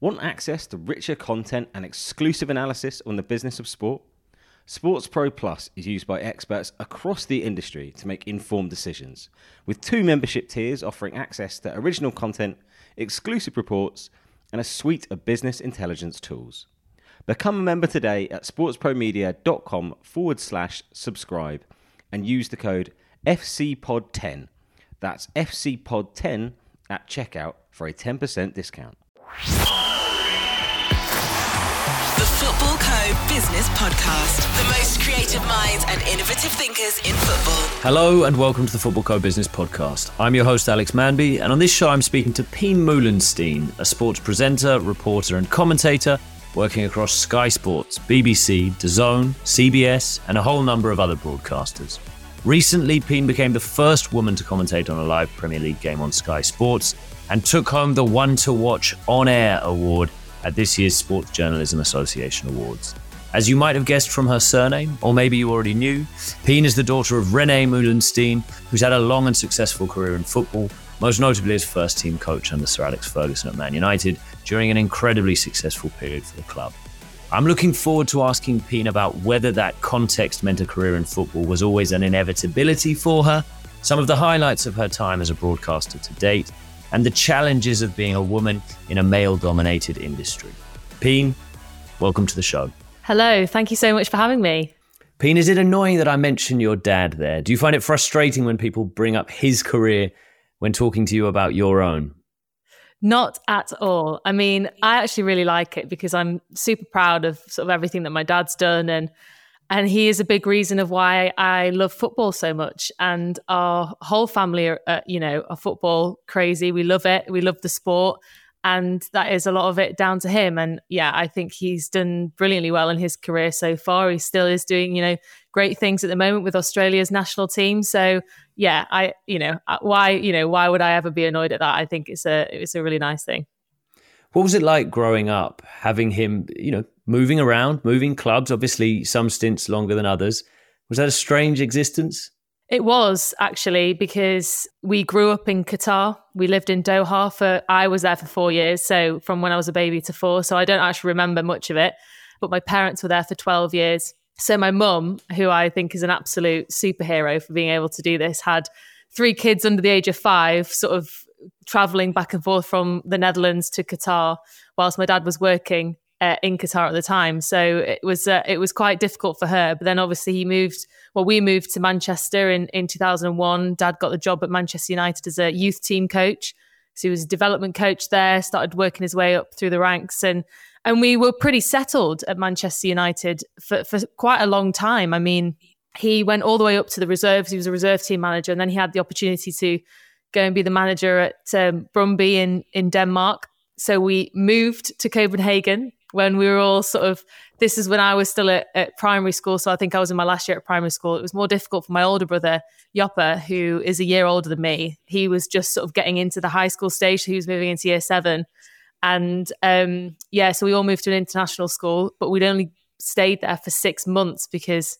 Want access to richer content and exclusive analysis on the business of sport? Sports Pro Plus is used by experts across the industry to make informed decisions, with two membership tiers offering access to original content, exclusive reports, and a suite of business intelligence tools. Become a member today at sportspromedia.com forward slash subscribe and use the code FCPOD10. That's FCPOD10 at checkout for a 10% discount. Football Co. Business Podcast. The most creative minds and innovative thinkers in football. Hello and welcome to the Football Co Business Podcast. I'm your host Alex Manby, and on this show I'm speaking to Pien Meulensteen, a sports presenter, reporter, and commentator working across Sky Sports, BBC, DAZN, CBS, and a whole number of other broadcasters. Recently, Pien became the first woman to commentate on a live Premier League game on Sky Sports and took home the One to Watch On Air award at this year's Sports Journalism Association Awards. As you might have guessed from her surname, or maybe you already knew, Pien is the daughter of Rene Meulensteen, who's had a long and successful career in football, most notably as first team coach under Sir Alex Ferguson at Man United during an incredibly successful period for the club. I'm looking forward to asking Pien about whether that context meant a career in football was always an inevitability for her, some of the highlights of her time as a broadcaster to date, and the challenges of being a woman in a male dominated industry. Pien, welcome to the show. Hello, thank you so much for having me. Pien, is it annoying that I mention your dad there? Do you find it frustrating when people bring up his career when talking to you about your own? Not at all. I mean, I actually really like it because I'm super proud of sort of everything that my dad's done and and he is a big reason of why I love football so much. And our whole family are, uh, you know, are football crazy. We love it. We love the sport. And that is a lot of it down to him. And yeah, I think he's done brilliantly well in his career so far. He still is doing, you know, great things at the moment with Australia's national team. So yeah, I, you know, uh, why, you know, why would I ever be annoyed at that? I think it's a, it's a really nice thing. What was it like growing up, having him, you know, moving around, moving clubs, obviously some stints longer than others? Was that a strange existence? It was actually because we grew up in Qatar. We lived in Doha for, I was there for four years. So from when I was a baby to four. So I don't actually remember much of it. But my parents were there for 12 years. So my mum, who I think is an absolute superhero for being able to do this, had three kids under the age of five, sort of traveling back and forth from the Netherlands to Qatar whilst my dad was working uh, in Qatar at the time. So it was uh, it was quite difficult for her. But then obviously he moved. Well, we moved to Manchester in in 2001. Dad got the job at Manchester United as a youth team coach. So he was a development coach there. Started working his way up through the ranks and. And we were pretty settled at Manchester United for, for quite a long time. I mean, he went all the way up to the reserves. He was a reserve team manager, and then he had the opportunity to go and be the manager at um, Brøndby in in Denmark. So we moved to Copenhagen when we were all sort of. This is when I was still at, at, primary school, so I think I was in my last year at primary school. It was more difficult for my older brother Joppa, who is a year older than me. He was just sort of getting into the high school stage. he was moving into year seven, and um, yeah, so we all moved to an international school, but we'd only stayed there for six months because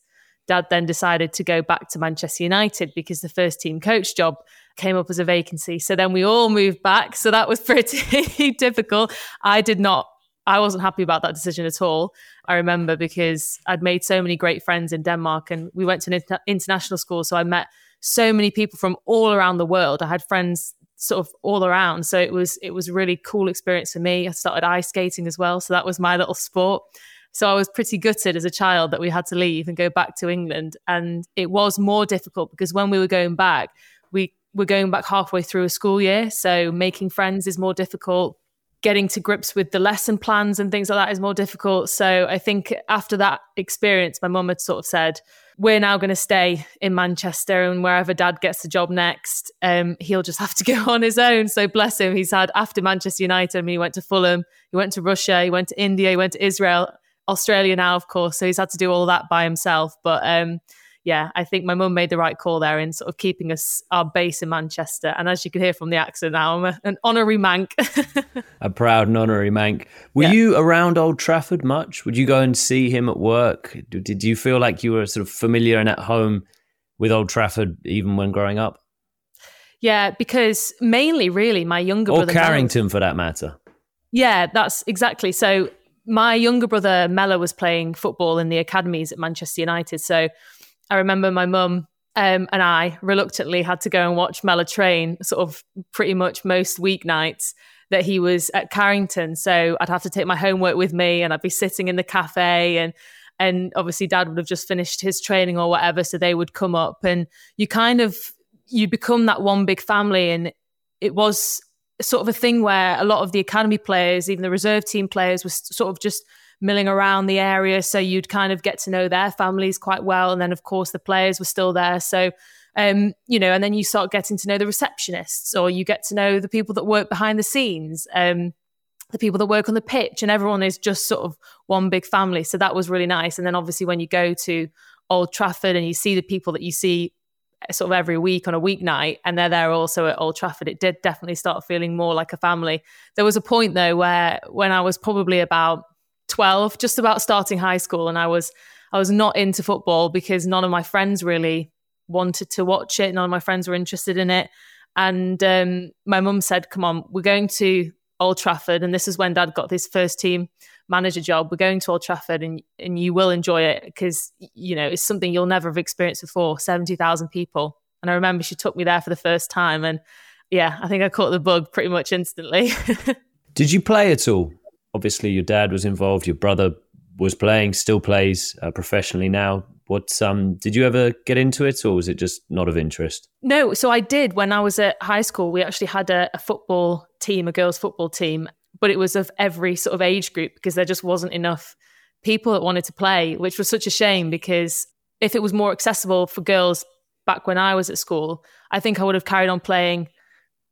dad then decided to go back to Manchester United because the first team coach job came up as a vacancy. So then we all moved back. So that was pretty difficult. I did not, I wasn't happy about that decision at all. I remember because I'd made so many great friends in Denmark and we went to an inter- international school. So I met so many people from all around the world. I had friends sort of all around. So it was it was a really cool experience for me. I started ice skating as well. So that was my little sport. So I was pretty gutted as a child that we had to leave and go back to England. And it was more difficult because when we were going back, we were going back halfway through a school year. So making friends is more difficult. Getting to grips with the lesson plans and things like that is more difficult. So I think after that experience, my mum had sort of said, we're now going to stay in Manchester and wherever dad gets the job next, um, he'll just have to go on his own. So bless him. He's had after Manchester United, I mean, he went to Fulham, he went to Russia, he went to India, he went to Israel, Australia now, of course. So he's had to do all that by himself. But um, yeah, I think my mum made the right call there in sort of keeping us our base in Manchester. And as you can hear from the accent now, I'm a, an honorary Manc. a proud and honorary Manc. Were yeah. you around Old Trafford much? Would you go and see him at work? Did you feel like you were sort of familiar and at home with Old Trafford even when growing up? Yeah, because mainly, really, my younger or brother. Carrington, for that matter. Yeah, that's exactly. So my younger brother Melle was playing football in the academies at Manchester United. So I remember my mum um, and I reluctantly had to go and watch Melle train sort of pretty much most weeknights that he was at Carrington. So I'd have to take my homework with me and I'd be sitting in the cafe and and obviously dad would have just finished his training or whatever so they would come up and you kind of you become that one big family and it was sort of a thing where a lot of the academy players even the reserve team players were sort of just milling around the area so you'd kind of get to know their families quite well and then of course the players were still there so um, you know, and then you start getting to know the receptionists, or you get to know the people that work behind the scenes, um, the people that work on the pitch, and everyone is just sort of one big family. So that was really nice. And then obviously when you go to Old Trafford and you see the people that you see uh, sort of every week on a weeknight, and they're there also at Old Trafford, it did definitely start feeling more like a family. There was a point though where when I was probably about 12, just about starting high school, and I was I was not into football because none of my friends really wanted to watch it. None of my friends were interested in it. And um, my mum said, Come on, we're going to Old Trafford. And this is when dad got his first team manager job. We're going to Old Trafford and, and you will enjoy it because, you know, it's something you'll never have experienced before 70,000 people. And I remember she took me there for the first time. And yeah, I think I caught the bug pretty much instantly. Did you play at all? Obviously, your dad was involved, your brother was playing, still plays uh, professionally now. What um, did you ever get into it, or was it just not of interest? No, so I did when I was at high school. We actually had a, a football team, a girls' football team, but it was of every sort of age group because there just wasn't enough people that wanted to play, which was such a shame because if it was more accessible for girls back when I was at school, I think I would have carried on playing,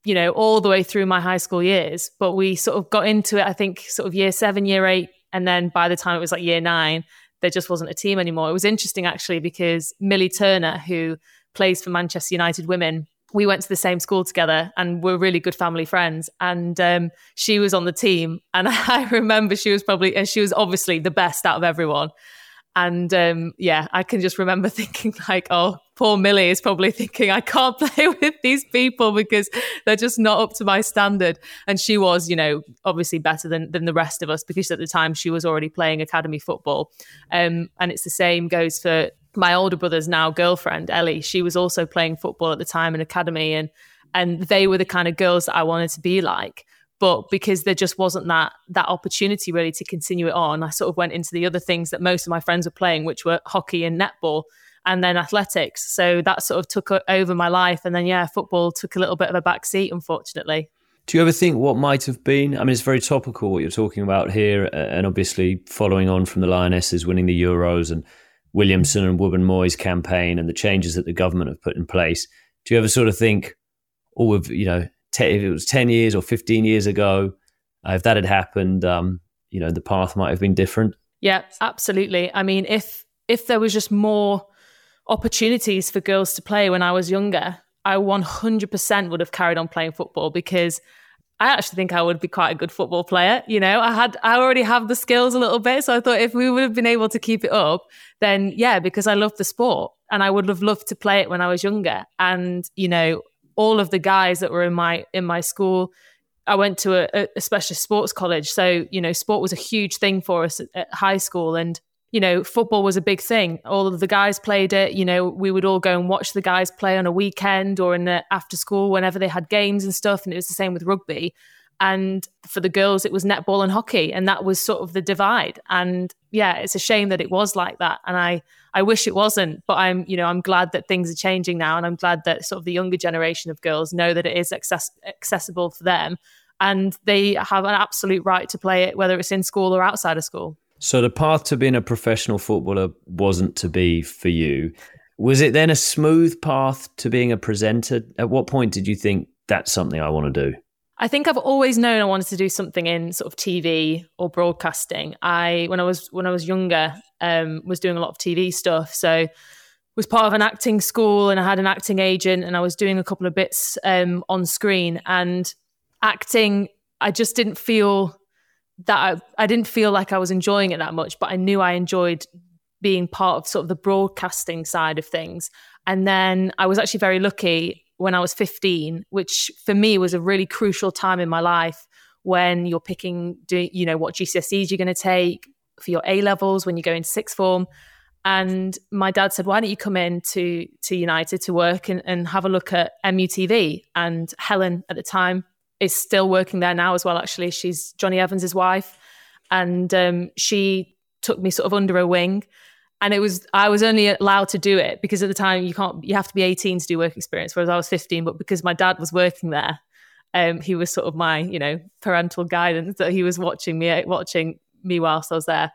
you know, all the way through my high school years. But we sort of got into it, I think, sort of year seven, year eight. And then by the time it was like year nine, there just wasn't a team anymore. It was interesting actually because Millie Turner, who plays for Manchester United Women, we went to the same school together and we're really good family friends. And um, she was on the team, and I remember she was probably, and she was obviously the best out of everyone. And um, yeah, I can just remember thinking like, oh, poor Millie is probably thinking I can't play with these people because they're just not up to my standard. And she was, you know, obviously better than than the rest of us because at the time she was already playing academy football. Um, and it's the same goes for my older brother's now girlfriend Ellie. She was also playing football at the time in academy, and and they were the kind of girls that I wanted to be like but because there just wasn't that that opportunity really to continue it on i sort of went into the other things that most of my friends were playing which were hockey and netball and then athletics. So that sort of took over my life. And then yeah football took a little bit of a back seat unfortunately. Do you ever think what might have been i mean it's very topical what you're talking about here and obviously following on from the lionesses winning the euros and williamson and Wubben-Moy's campaign and the changes that the government have put in place. Do you ever sort of think oh if you know te- if it was 10 years or 15 years ago, uh, if that had happened, um, you know, the path might have been different. Yeah, absolutely. I mean, if if there was just more opportunities for girls to play when I was younger, I 100% would have carried on playing football because I actually think I would be quite a good football player. You know, I had, I already have the skills a little bit. So I thought if we would have been able to keep it up, then yeah, because I love the sport and I would have loved to play it when I was younger. And, you know, all of the guys that were in my in my school I went to a, a specialist sports college. So, you know, sport was a huge thing for us at, at, high school. And, you know, football was a big thing. All of the guys played it. You know, we would all go and watch the guys play on a weekend or in the after school whenever they had games and stuff. And it was the same with rugby. And for the girls, it was netball and hockey. And that was sort of the divide. And yeah, it's a shame that it was like that. And I, I wish it wasn't, but I'm, you know, I'm glad that things are changing now. And I'm glad that sort of the younger generation of girls know that it is access- accessible for them. And they have an absolute right to play it, whether it's in school or outside of school. So the path to being a professional footballer wasn't to be for you. Was it then a smooth path to being a presenter? At what point did you think that's something I want to do? I think I've always known I wanted to do something in sort of TV or broadcasting. I when I was when I was younger, um, was doing a lot of TV stuff. So was part of an acting school and I had an acting agent and I was doing a couple of bits um, on screen and acting. I just didn't feel that I, I didn't feel like I was enjoying it that much, but I knew I enjoyed being part of sort of the broadcasting side of things. And then I was actually very lucky when I was 15, which for me was a really crucial time in my life when you're picking, do, you know, what GCSEs you're going to take for your A levels when you go into sixth form. And my dad said, "Why don't you come in to to United to work and, and have a look at MUTV?" And Helen at the time is still working there now as well. Actually, she's Jonny Evans's wife, and um, she took me sort of under her wing. And it was I was only allowed to do it because at the time you can't you have to be 18 to do work experience, whereas I was 15. But because my dad was working there, um, he was sort of my you know parental guidance that he was watching me watching me whilst I was there.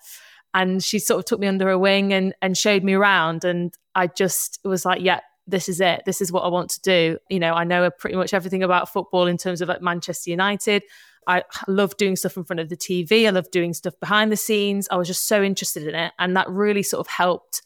And she sort of took me under her wing and and showed me around. And I just was like, yeah, this is it. This is what I want to do. You know, I know pretty much everything about football in terms of like Manchester United. I love doing stuff in front of the TV. I love doing stuff behind the scenes. I was just so interested in it. And that really sort of helped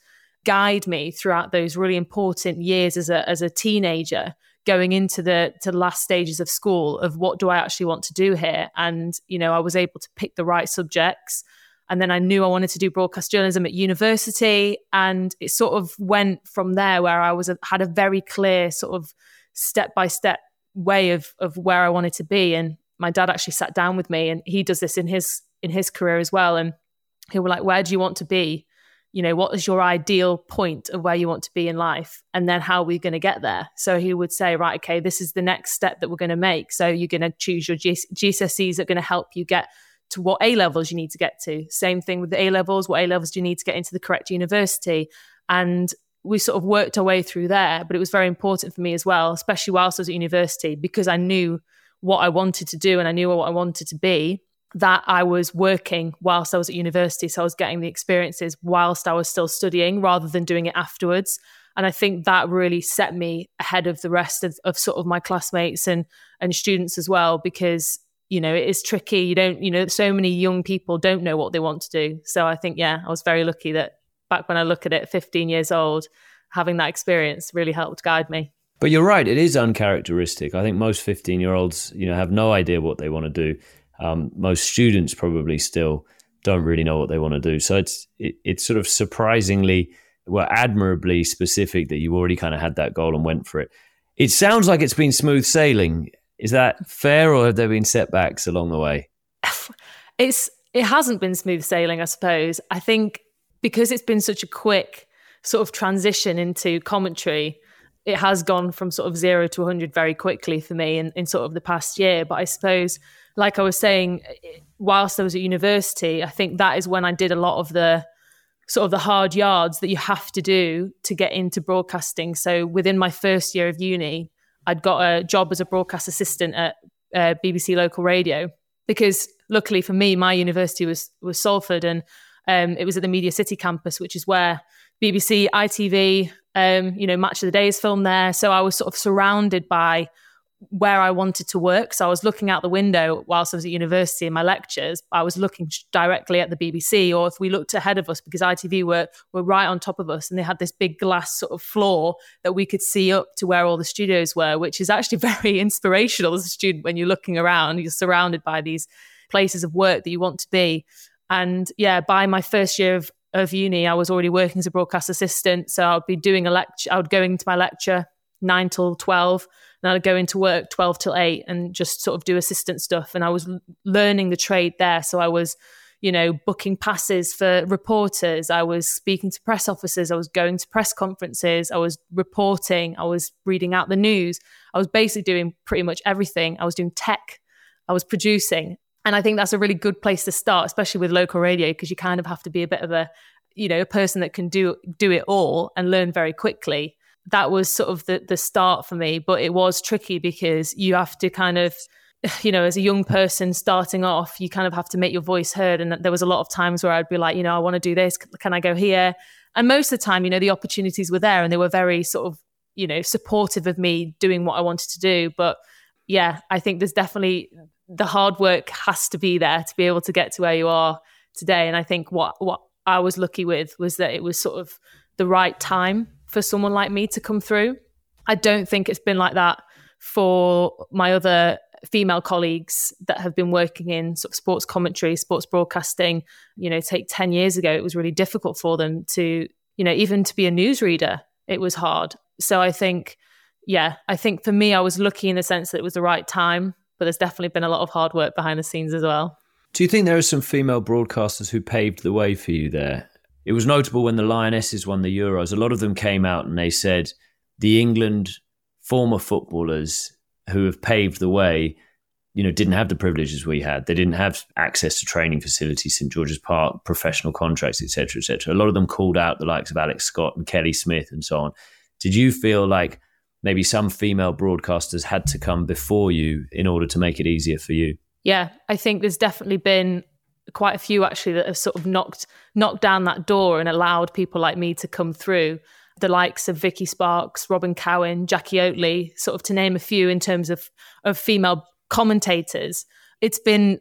guide me throughout those really important years as a as a teenager going into the to the last stages of school of what do I actually want to do here and you know I was able to pick the right subjects and then I knew I wanted to do broadcast journalism at university and it sort of went from there where I was a, had a very clear sort of step by step way of of where I wanted to be and my dad actually sat down with me and he does this in his in his career as well. And he was like where do you want to be? You know what is your ideal point of where you want to be in life? And then how are we going to get there? So he would say right okay this is the next step that we're going to make. So you're going to choose your gcse's that are going to help you get to what a levels you need to get to. Same thing with the a levels. What a levels do you need to get into the correct university? And we sort of worked our way through there but it was very important for me as well especially whilst i was at university because i knew what i wanted to do and i knew what i wanted to be that I was working whilst I was at university. So I was getting the experiences whilst I was still studying rather than doing it afterwards. And I think that really set me ahead of the rest of, of sort of my classmates and and students as well, because you know it is tricky. You don't, you know, so many young people don't know what they want to do. So I think, yeah, I was very lucky that back when I look at it, 15 years old, having that experience really helped guide me. But you're right; it is uncharacteristic. I think most 15 year olds, you know, have no idea what they want to do um, most students probably still don't really know what they want to do. So it's it, it's sort of surprisingly, well, admirably specific that you already kind of had that goal and went for it. It sounds like it's been smooth sailing. Is that fair, or have there been setbacks along the way? It's it hasn't been smooth sailing, I suppose. I think because it's been such a quick sort of transition into commentary, it has gone from sort of zero to 100 very quickly for me in, in sort of the past year. But I suppose like I was saying, whilst I was at university, I think that is when I did a lot of the sort of the hard yards that you have to do to get into broadcasting. So within my first year of uni, I'd got a job as a broadcast assistant at uh, BBC local radio because luckily for me, my university was was Salford and um, it was at the Media City campus, which is where BBC, ITV, um, you know, Match of the Day is filmed there. So I was sort of surrounded by where I wanted to work. So I was looking out the window whilst I was at university in my lectures. I was looking directly at the BBC, or if we looked ahead of us, because ITV were were right on top of us, and they had this big glass sort of floor that we could see up to where all the studios were, which is actually very inspirational as a student when you're looking around. You're surrounded by these places of work that you want to be. And yeah, by my first year of, of uni, I was already working as a broadcast assistant. So I'd be doing a lecture. I would go into my lecture nine till twelve and I'd go into work 12 till 8 and just sort of do assistant stuff. And I was learning the trade there. So I was, you know, booking passes for reporters. I was speaking to press officers. I was going to press conferences. I was reporting. I was reading out the news. I was basically doing pretty much everything. I was doing tech. I was producing. And I think that's a really good place to start, especially with local radio, because you kind of have to be a bit of a, you know, a person that can do do it all and learn very quickly that was sort of the the start for me. But it was tricky because you have to kind of you know, as a young person starting off, you kind of have to make your voice heard. And there was a lot of times where I'd be like, you know, I want to do this. Can I go here? And most of the time, you know, the opportunities were there and they were very sort of, you know, supportive of me doing what I wanted to do. But yeah, I think there's definitely the hard work has to be there to be able to get to where you are today. And I think what, what I was lucky with was that it was sort of the right time for someone like me to come through. I don't think it's been like that for my other female colleagues that have been working in sort of sports commentary, sports broadcasting. You know, take 10 years ago, it was really difficult for them to, you know, even to be a newsreader, it was hard. So I think, yeah, I think for me, I was lucky in the sense that it was the right time but there's definitely been a lot of hard work behind the scenes as well. Do you think there are some female broadcasters who paved the way for you there? It was notable when the Lionesses won the Euros. A lot of them came out and they said the England former footballers who have paved the way, you know, didn't have the privileges we had. They didn't have access to training facilities, St George's Park, professional contracts, etc., etc. A lot of them called out the likes of Alex Scott and Kelly Smith and so on. Did you feel like maybe some female broadcasters had to come before you in order to make it easier for you? Yeah, I think there's definitely been quite a few actually that have sort of knocked knocked down that door and allowed people like me to come through. The likes of Vicky Sparks, Robyn Cowen, Jackie Oatley, sort of to name a few in terms of of female commentators. It's been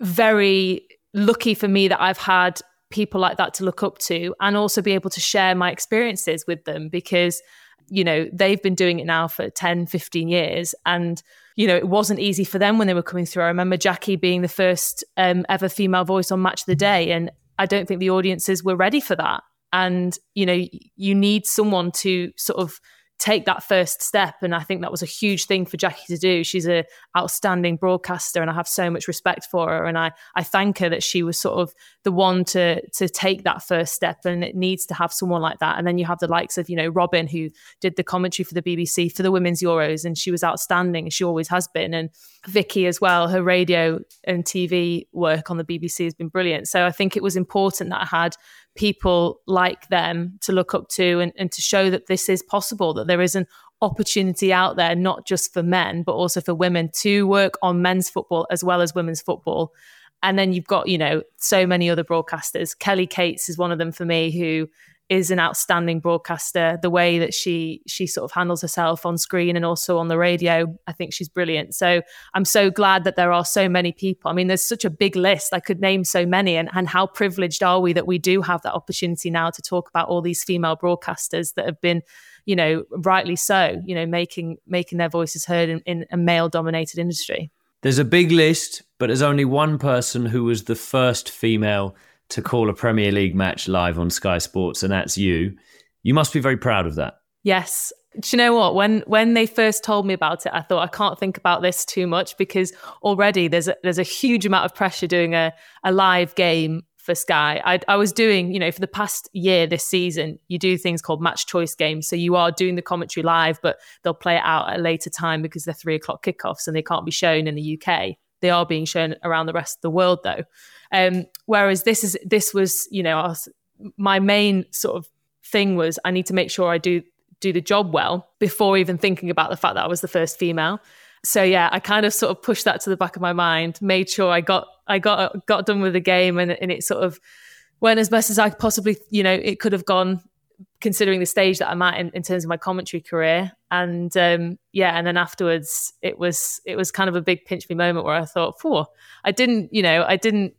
very lucky for me that I've had people like that to look up to and also be able to share my experiences with them because you know, they've been doing it now for 10, 15 years. And, you know, it wasn't easy for them when they were coming through. I remember Jackie being the first um, ever female voice on Match of the Day. And I don't think the audiences were ready for that. And, you know, you need someone to sort of take that first step and i think that was a huge thing for jackie to do. She's an outstanding broadcaster and i have so much respect for her and i i thank her that she was sort of the one to to take that first step and it needs to have someone like that. And then you have the likes of you know robyn who did the commentary for the bbc for the women's euros and she was outstanding she always has been. And vicky as well her radio and tv work on the bbc has been brilliant. So i think it was important that i had people like them to look up to and, and to show that this is possible, that there is an opportunity out there, not just for men, but also for women to work on men's football as well as women's football. And then you've got, you know, so many other broadcasters. Kelly Cates is one of them for me who is an outstanding broadcaster. The way that she she sort of handles herself on screen and also on the radio, I think she's brilliant. So I'm so glad that there are so many people. I mean, there's such a big list. I could name so many, and and how privileged are we that we do have that opportunity now to talk about all these female broadcasters that have been you know rightly so you know making making their voices heard in, in a male dominated industry there's a big list but there's only one person who was the first female to call a Premier League match live on Sky Sports, and that's you. You must be very proud of that. Yes. Do you know what? When when they first told me about it, I thought I can't think about this too much because already there's a, there's a huge amount of pressure doing a, a live game for Sky. I, I was doing, you know, for the past year this season, you do things called match choice games. So you are doing the commentary live, but they'll play it out at a later time because they're three o'clock kickoffs and they can't be shown in the UK. They are being shown around the rest of the world though. Um, whereas this is this was, you know, was, my main sort of thing was I need to make sure I do do the job well before even thinking about the fact that I was the first female. So yeah, I kind of sort of pushed that to the back of my mind, made sure I got I got got done with the game, and, and it sort of went as best as I possibly, you know, it could have gone considering the stage that I'm at in, in terms of my commentary career. And um, yeah, and then afterwards, it was it was kind of a big pinch me moment where I thought, "Phew, I didn't, you know, I didn't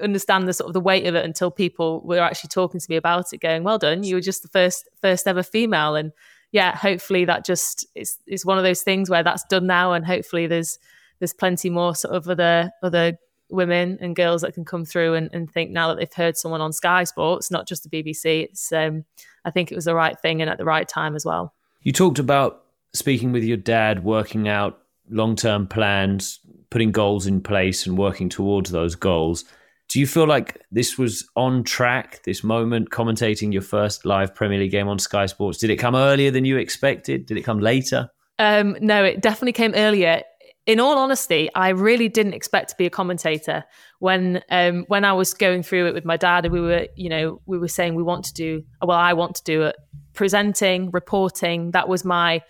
understand the sort of the weight of it until people were actually talking to me about it, going, "Well done, you were just the first first ever female." And yeah, hopefully that just is is one of those things where that's done now, and hopefully there's there's plenty more sort of other other women and girls that can come through and, and think now that they've heard someone on Sky Sports, not just the BBC. It's um, I think it was the right thing and at the right time as well. You talked about speaking with your dad, working out long term plans, putting goals in place, and working towards those goals. Do you feel like this was on track, this moment, commentating your first live Premier League game on Sky Sports? Did it come earlier than you expected? Did it come later? Um, no, it definitely came earlier. In all honesty, I really didn't expect to be a commentator when um, when I was going through it with my dad, and we were, you know, we were saying we want to do well. I want to do it, presenting, reporting. That was my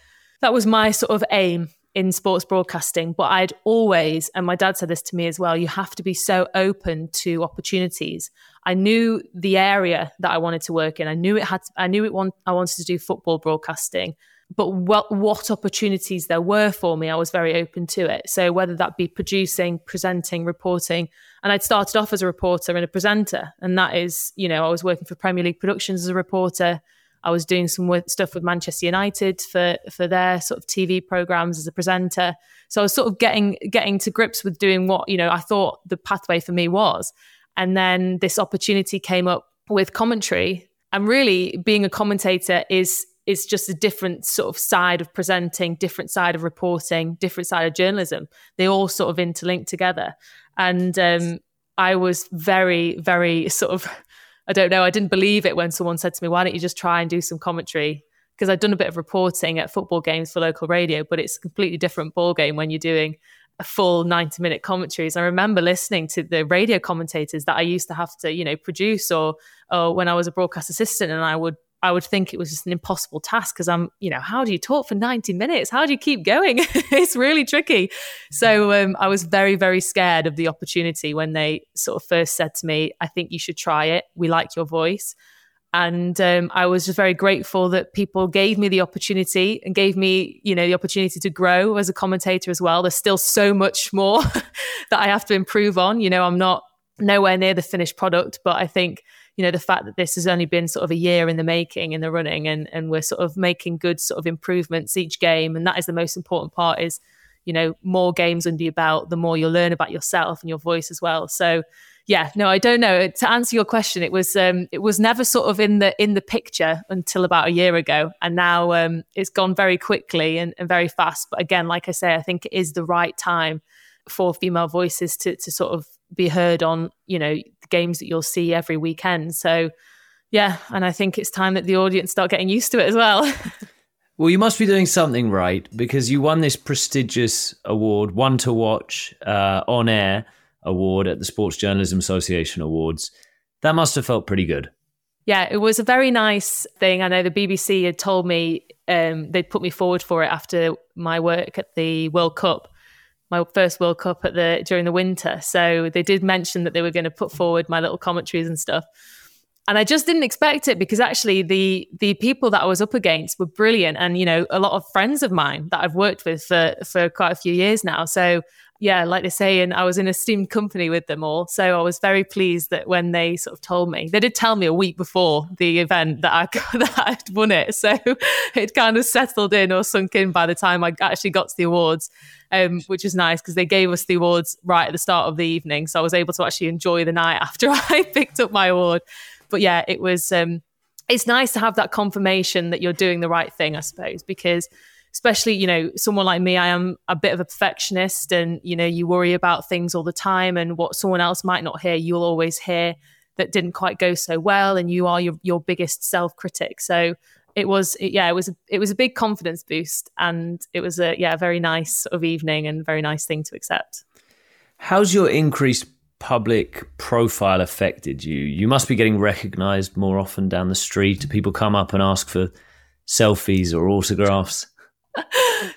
that was my sort of aim in sports broadcasting, but I'd always, and my dad said this to me as well, you have to be so open to opportunities. I knew the area that I wanted to work in. I knew it had, I knew it want, I wanted to do football broadcasting, but what, what opportunities there were for me, I was very open to it. So whether that be producing, presenting, reporting, and I'd started off as a reporter and a presenter. And that is, you know, I was working for Premier League Productions as a reporter. I was doing some stuff with Manchester United for for their sort of TV programs as a presenter. So I was sort of getting getting to grips with doing what you know I thought the pathway for me was, and then this opportunity came up with commentary. And really, being a commentator is it's just a different sort of side of presenting, different side of reporting, different side of journalism. They all sort of interlink together. And um, I was very, very sort of, I don't know, I didn't believe it when someone said to me, why don't you just try and do some commentary? Because I'd done a bit of reporting at football games for local radio, but it's a completely different ball game when you're doing a full 90 minute commentaries. I remember listening to the radio commentators that I used to have to, you know, produce or, or when I was a broadcast assistant and I would I would think it was just an impossible task because I'm, you know, how do you talk for 90 minutes? How do you keep going? it's really tricky. So um, I was very, very scared of the opportunity when they sort of first said to me, I think you should try it. We like your voice. And um, I was just very grateful that people gave me the opportunity and gave me, you know, the opportunity to grow as a commentator as well. There's still so much more that I have to improve on. You know, I'm not nowhere near the finished product, but I think you know the fact that this has only been sort of a year in the making in the running and and we're sort of making good sort of improvements each game and that is the most important part is you know more games under your belt the more you'll learn about yourself and your voice as well. So yeah no i don't know. To answer your question it was um it was never sort of in the in the picture until about a year ago and now um it's gone very quickly and, and very fast. But again like i say i think it is the right time for female voices to to sort of be heard on you know games that you'll see every weekend. So yeah and i think it's time that the audience start getting used to it as well. Well you must be doing something right because you won this prestigious award one to watch uh, on air award at the sports journalism association awards. That must have felt pretty good. Yeah it was a very nice thing. I know the bbc had told me um, they'd put me forward for it after my work at the world cup my first World Cup at the during the winter. So they did mention that they were going to put forward my little commentaries and stuff. And I just didn't expect it because actually the the people that I was up against were brilliant and you know a lot of friends of mine that I've worked with for for quite a few years now. So yeah, like they say, and I was in esteemed company with them all. So I was very pleased that when they sort of told me, they did tell me a week before the event that I that I'd won it. So it kind of settled in or sunk in by the time I actually got to the awards, um, which is nice because they gave us the awards right at the start of the evening, so I was able to actually enjoy the night after I picked up my award. But yeah, it was. Um, it's nice to have that confirmation that you're doing the right thing, I suppose, because especially you know someone like me i am a bit of a perfectionist and you know you worry about things all the time and what someone else might not hear you'll always hear that didn't quite go so well and you are your, your biggest self-critic. So it was yeah it was a, it was a big confidence boost and it was a yeah a very nice sort of evening and very nice thing to accept. How's your increased public profile affected you? You must be getting recognized more often down the street. People come up and ask for selfies or autographs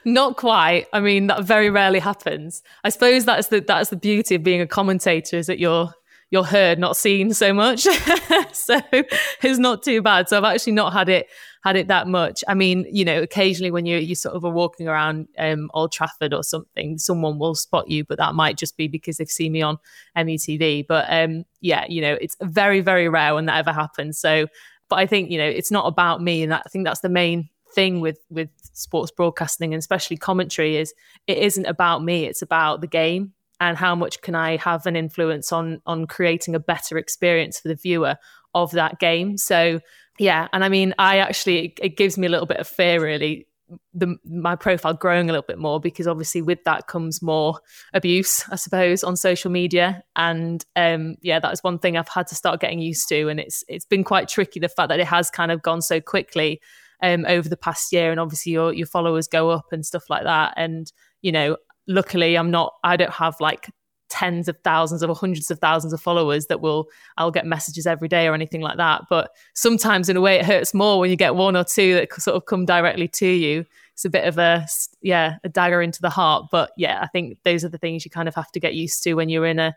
not quite. I mean, that very rarely happens. I suppose that's the that's the beauty of being a commentator is that you're you're heard, not seen so much. so it's not too bad. So I've actually not had it had it that much. I mean, you know, occasionally when you you sort of are walking around um, Old Trafford or something, someone will spot you, but that might just be because they've seen me on MUTV. But um, yeah, you know, it's very very rare when that ever happens. So, but I think you know, it's not about me, and I think that's the main thing with with sports broadcasting and especially commentary is it isn't about me it's about the game and how much can i have an influence on on creating a better experience for the viewer of that game. So yeah and i mean i actually it, gives me a little bit of fear really the my profile growing a little bit more because obviously with that comes more abuse i suppose on social media. And um yeah that's one thing i've had to start getting used to. And it's it's been quite tricky the fact that it has kind of gone so quickly um, over the past year, and obviously your your followers go up and stuff like that. And you know, luckily, I'm not. I don't have like tens of thousands or hundreds of thousands of followers that will I'll get messages every day or anything like that. But sometimes in a way it hurts more when you get one or two that sort of come directly to you. It's a bit of a yeah, a dagger into the heart. But yeah, I think those are the things you kind of have to get used to when you're in a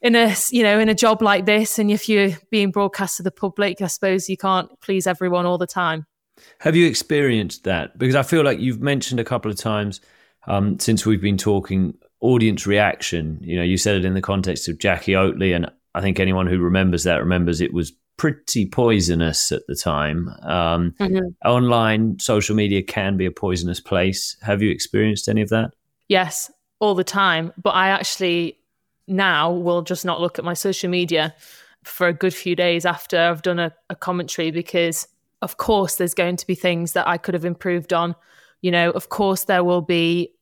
in a you know in a job like this and if you're being broadcast to the public, I suppose you can't please everyone all the time. Have you experienced that? Because I feel like you've mentioned a couple of times um, since we've been talking audience reaction. You know, you said it in the context of Jackie Oatley, and I think anyone who remembers that remembers it was pretty poisonous at the time. Um, mm-hmm. Online social media can be a poisonous place. Have you experienced any of that? Yes, all the time. But I actually now will just not look at my social media for a good few days after I've done a, a commentary because of course, there's going to be things that I could have improved on. You know, of course, there will be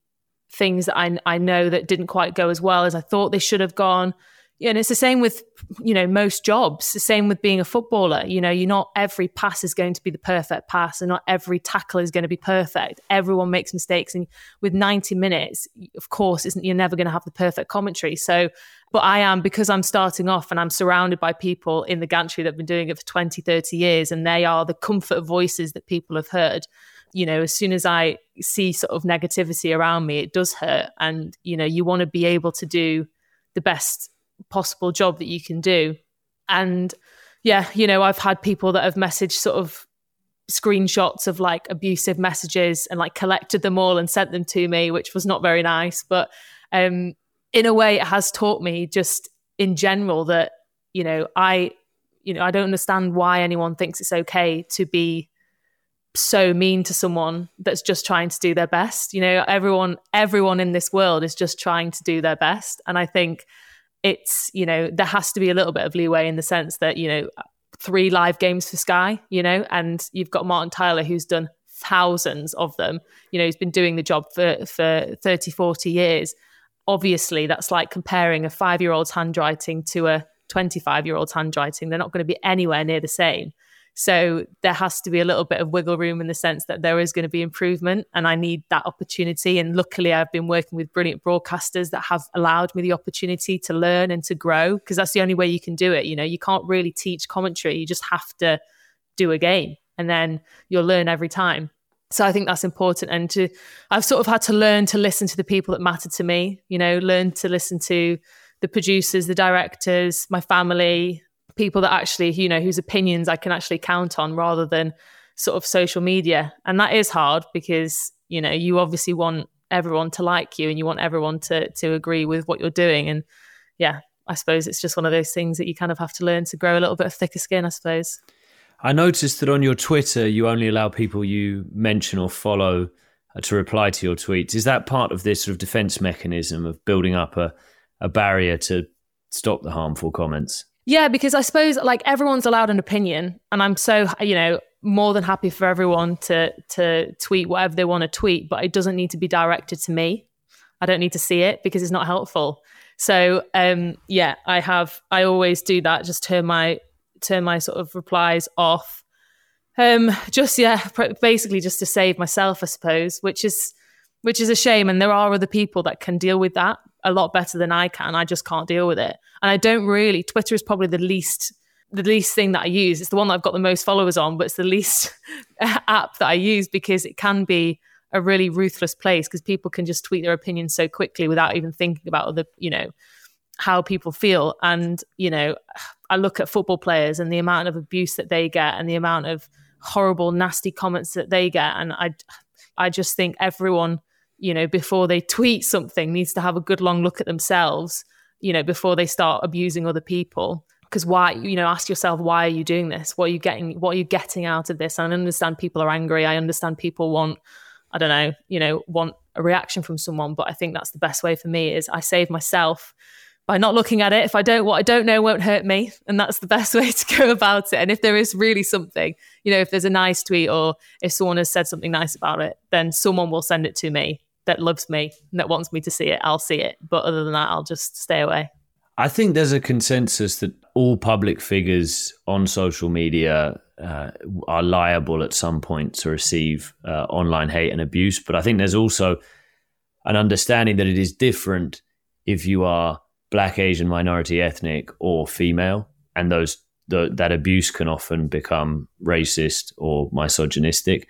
things that I, I know that didn't quite go as well as I thought they should have gone. And it's the same with, you know, most jobs, the same with being a footballer. You know, you're not every pass is going to be the perfect pass and not every tackle is going to be perfect. Everyone makes mistakes. And with 90 minutes, of course, isn't you're never going to have the perfect commentary. So, but I am because I'm starting off and I'm surrounded by people in the gantry that have been doing it for 20, 30 years, and they are the comfort voices that people have heard you know, as soon as I see sort of negativity around me, it does hurt. And, you know, you want to be able to do the best possible job that you can do. And yeah, you know, I've had people that have messaged sort of screenshots of like abusive messages and like collected them all and sent them to me, which was not very nice. But um, in a way, it has taught me just in general that, you know, I, you know, I don't understand why anyone thinks it's okay to be so mean to someone that's just trying to do their best. You know, everyone everyone in this world is just trying to do their best. And I think it's, you know, there has to be a little bit of leeway in the sense that, you know, three live games for Sky, you know, and you've got Martin Tyler who's done thousands of them. You know, he's been doing the job for for 30, 40 years. Obviously, that's like comparing a 5-year-old's handwriting to a 25-year-old's handwriting. They're not going to be anywhere near the same. So there has to be a little bit of wiggle room in the sense that there is going to be improvement and I need that opportunity. And luckily, I've been working with brilliant broadcasters that have allowed me the opportunity to learn and to grow because that's the only way you can do it. You know, you can't really teach commentary, you just have to do a game and then you'll learn every time. So I think that's important. And to, I've sort of had to learn to listen to the people that matter to me, you know, learn to listen to the producers, the directors, my family, people that actually, you know, whose opinions I can actually count on rather than sort of social media. And that is hard because, you know, you obviously want everyone to like you and you want everyone to to agree with what you're doing. And yeah, I suppose it's just one of those things that you kind of have to learn to grow a little bit of thicker skin, I suppose. I noticed that on your Twitter, you only allow people you mention or follow uh, to reply to your tweets. Is that part of this sort of defense mechanism of building up a, a barrier to stop the harmful comments? Yeah, because I suppose like everyone's allowed an opinion, and I'm so you know more than happy for everyone to to tweet whatever they want to tweet, but it doesn't need to be directed to me. I don't need to see it because it's not helpful. So um, yeah, I have I always do that. Just turn my turn my sort of replies off. Um, just yeah, basically just to save myself, I suppose, which is which is a shame. And there are other people that can deal with that a lot better than I can. I just can't deal with it. And I don't really, Twitter is probably the least the least thing that I use. It's the one that I've got the most followers on, but it's the least app that I use because it can be a really ruthless place because people can just tweet their opinions so quickly without even thinking about other, you know, how people feel. And, you know, I look at football players and the amount of abuse that they get and the amount of horrible, nasty comments that they get. And I I just think everyone you know, before they tweet something, needs to have a good long look at themselves, you know, before they start abusing other people. Because why, mm. you know, ask yourself, why are you doing this? What are you getting? What are you getting out of this? And I understand people are angry. I understand people want, I don't know, you know, want a reaction from someone. But I think that's the best way for me is I save myself by not looking at it. If I don't, what I don't know won't hurt me. And that's the best way to go about it. And if there is really something, you know, if there's a nice tweet or if someone has said something nice about it, then someone will send it to me that loves me and that wants me to see it, I'll see it. But other than that, I'll just stay away. I think there's a consensus that all public figures on social media uh, are liable at some point to receive uh, online hate and abuse. But I think there's also an understanding that it is different if you are black, Asian, minority, ethnic, or female, and those the, that abuse can often become racist or misogynistic.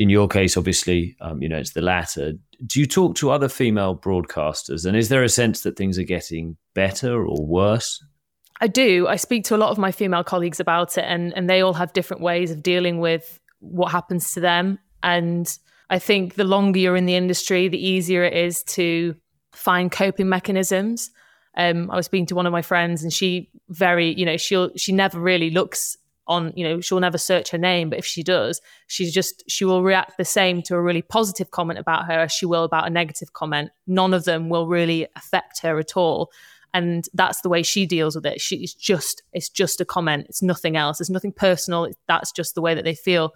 In your case, obviously, um, you know it's the latter. Do you talk to other female broadcasters, and is there a sense that things are getting better or worse? I do. I speak to a lot of my female colleagues about it, and and they all have different ways of dealing with what happens to them. And I think the longer you're in the industry, the easier it is to find coping mechanisms. Um, I was speaking to one of my friends, and she very, you know, she'll she never really looks on, you know, she'll never search her name, but if she does, she's just she will react the same to a really positive comment about her as she will about a negative comment. None of them will really affect her at all. and that's the way she deals with it. She's just it's just a comment. It's nothing else. It's nothing personal. That's just the way that they feel,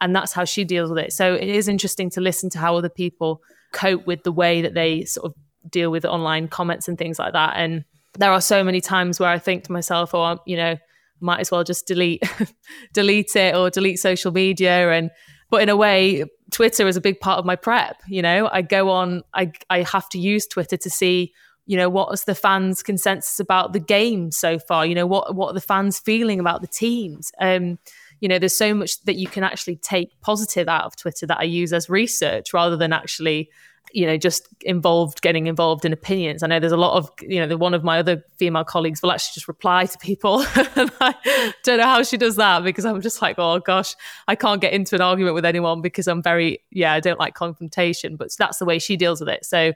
and that's how she deals with it. So it is interesting to listen to how other people cope with the way that they sort of deal with online comments and things like that. And there are so many times where I think to myself, oh, you know, might as well just delete delete it or delete social media and but in a way twitter is a big part of my prep you know? I go on i i have to use twitter to see you know what was the fans consensus about the game so far? You know what what are the fans feeling about the teams? Um you know there's so much that you can actually take positive out of twitter that i use as research rather than actually you know just involved getting involved in opinions. I know there's a lot of you know the, one of my other female colleagues will actually just reply to people. And i don't know how she does that because i'm just like oh gosh i can't get into an argument with anyone because i'm very yeah i don't like confrontation but that's the way she deals with it. So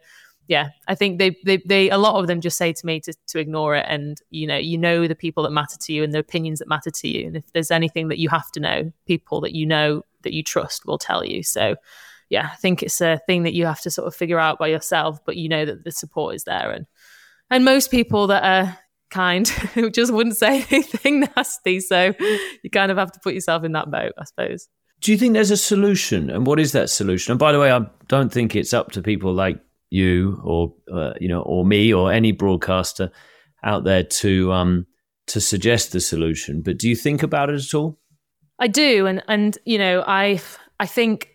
yeah i think they they, they a lot of them just say to me to, to ignore it and you know you know the people that matter to you and the opinions that matter to you. And if there's anything that you have to know people that you know that you trust will tell you. So yeah, I think it's a thing that you have to sort of figure out by yourself, but you know that the support is there. And and most people that are kind just wouldn't say anything nasty. So you kind of have to put yourself in that boat, I suppose. Do you think there's a solution? And what is that solution? And by the way, I don't think it's up to people like you or uh, you know or me or any broadcaster out there to um to suggest the solution. But do you think about it at all? I do, and and you know I I think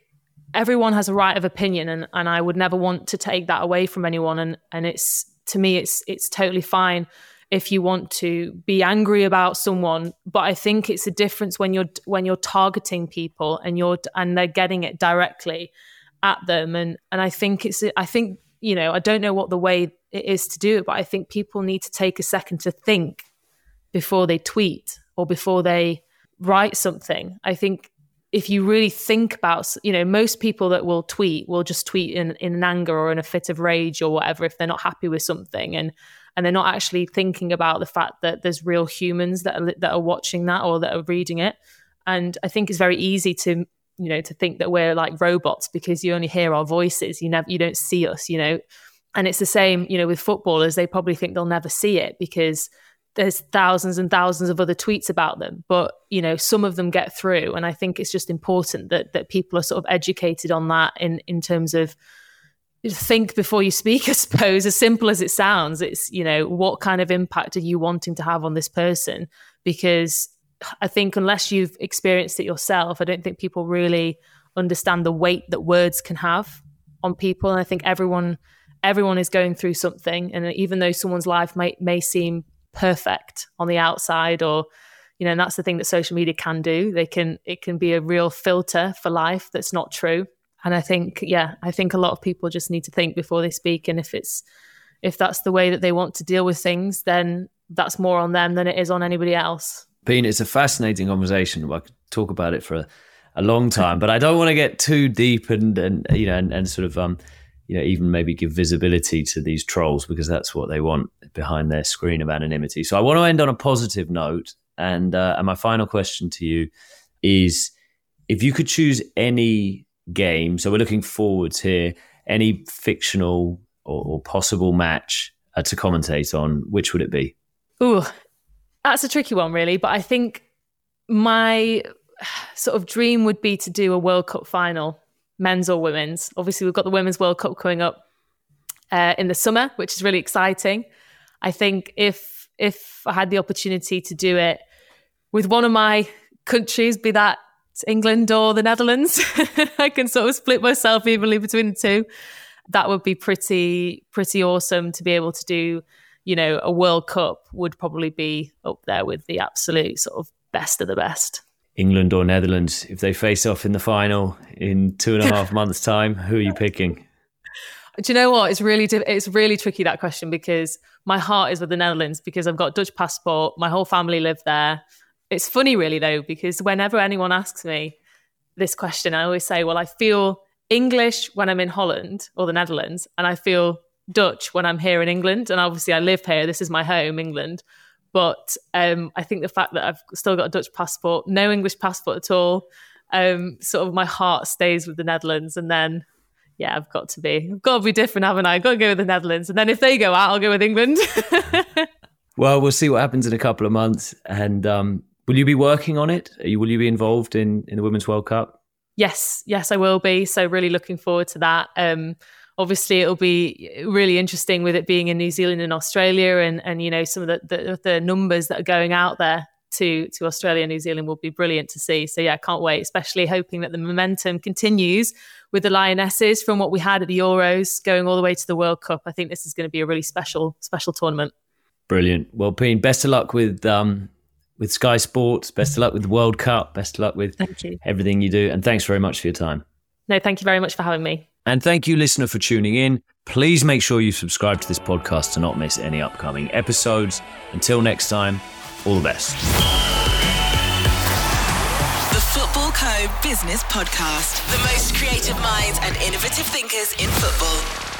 everyone has a right of opinion and, and I would never want to take that away from anyone and and it's to me it's it's totally fine if you want to be angry about someone but I think it's a difference when you're when you're targeting people and you're and they're getting it directly at them and and I think it's I think you know I don't know what the way it is to do it but I think people need to take a second to think before they tweet or before they write something. I think if you really think about, you know, most people that will tweet will just tweet in, in an anger or in a fit of rage or whatever if they're not happy with something, and and they're not actually thinking about the fact that there's real humans that are that are watching that or that are reading it. And I think it's very easy to you know to think that we're like robots because you only hear our voices, you never you don't see us, you know. And it's the same, you know, with footballers. They probably think they'll never see it because there's thousands and thousands of other tweets about them but you know some of them get through. And i think it's just important that that people are sort of educated on that in in terms of think before you speak i suppose. As simple as it sounds it's you know what kind of impact are you wanting to have on this person? Because i think unless you've experienced it yourself i don't think people really understand the weight that words can have on people. And i think everyone everyone is going through something. And even though someone's life may may seem perfect on the outside or you know and that's the thing that social media can do. They can it can be a real filter for life that's not true. And i think yeah i think a lot of people just need to think before they speak. And if it's if that's the way that they want to deal with things then that's more on them than it is on anybody else. Pien, it's a fascinating conversation. I could talk about it for a, a long time but i don't want to get too deep and and you know and, and sort of um you know, even maybe give visibility to these trolls because that's what they want behind their screen of anonymity. So I want to end on a positive note. And, uh, and my final question to you is if you could choose any game, so we're looking forwards here, any fictional or, or possible match uh, to commentate on, which would it be? Ooh, that's a tricky one, really. But I think my sort of dream would be to do a World Cup final men's or women's. Obviously, we've got the Women's World Cup coming up uh, in the summer, which is really exciting. I think if if I had the opportunity to do it with one of my countries, be that England or the Netherlands, I can sort of split myself evenly between the two. That would be pretty pretty awesome to be able to do. You know, a World Cup would probably be up there with the absolute sort of best of the best. England or Netherlands, if they face off in the final in two and a half months' time, who are you picking? Do you know what? It's really it's really tricky that question because my heart is with the Netherlands because I've got Dutch passport. My whole family live there. It's funny, really, though, because whenever anyone asks me this question, I always say, "Well, I feel English when I'm in Holland or the Netherlands, and I feel Dutch when I'm here in England. And obviously, I live here. This is my home, England. But um, I think the fact that I've still got a Dutch passport, no English passport at all, um, sort of my heart stays with the Netherlands. And then, yeah, I've got to be. I've got to be different, haven't I? I've got to go with the Netherlands. And then if they go out, I'll go with England. well, we'll see what happens in a couple of months. And um, will you be working on it? You, will you be involved in, in the Women's World Cup? Yes, yes, I will be. So really looking forward to that. Um, obviously, it'll be really interesting with it being in New Zealand and Australia, and and you know some of the the, the numbers that are going out there to to Australia and New Zealand will be brilliant to see. So yeah, I can't wait. Especially hoping that the momentum continues with the Lionesses from what we had at the Euros going all the way to the World Cup. I think this is going to be a really special special tournament. Brilliant. Well, Pien, best of luck with um, with Sky Sports. Best of luck with the World Cup. Best of luck with thank you. everything you do. And thanks very much for your time. No, thank you very much for having me. And thank you, listener, for tuning in. Please make sure you subscribe to this podcast to not miss any upcoming episodes. Until next time, all the best. The Footballco Business Podcast. The most creative minds and innovative thinkers in football.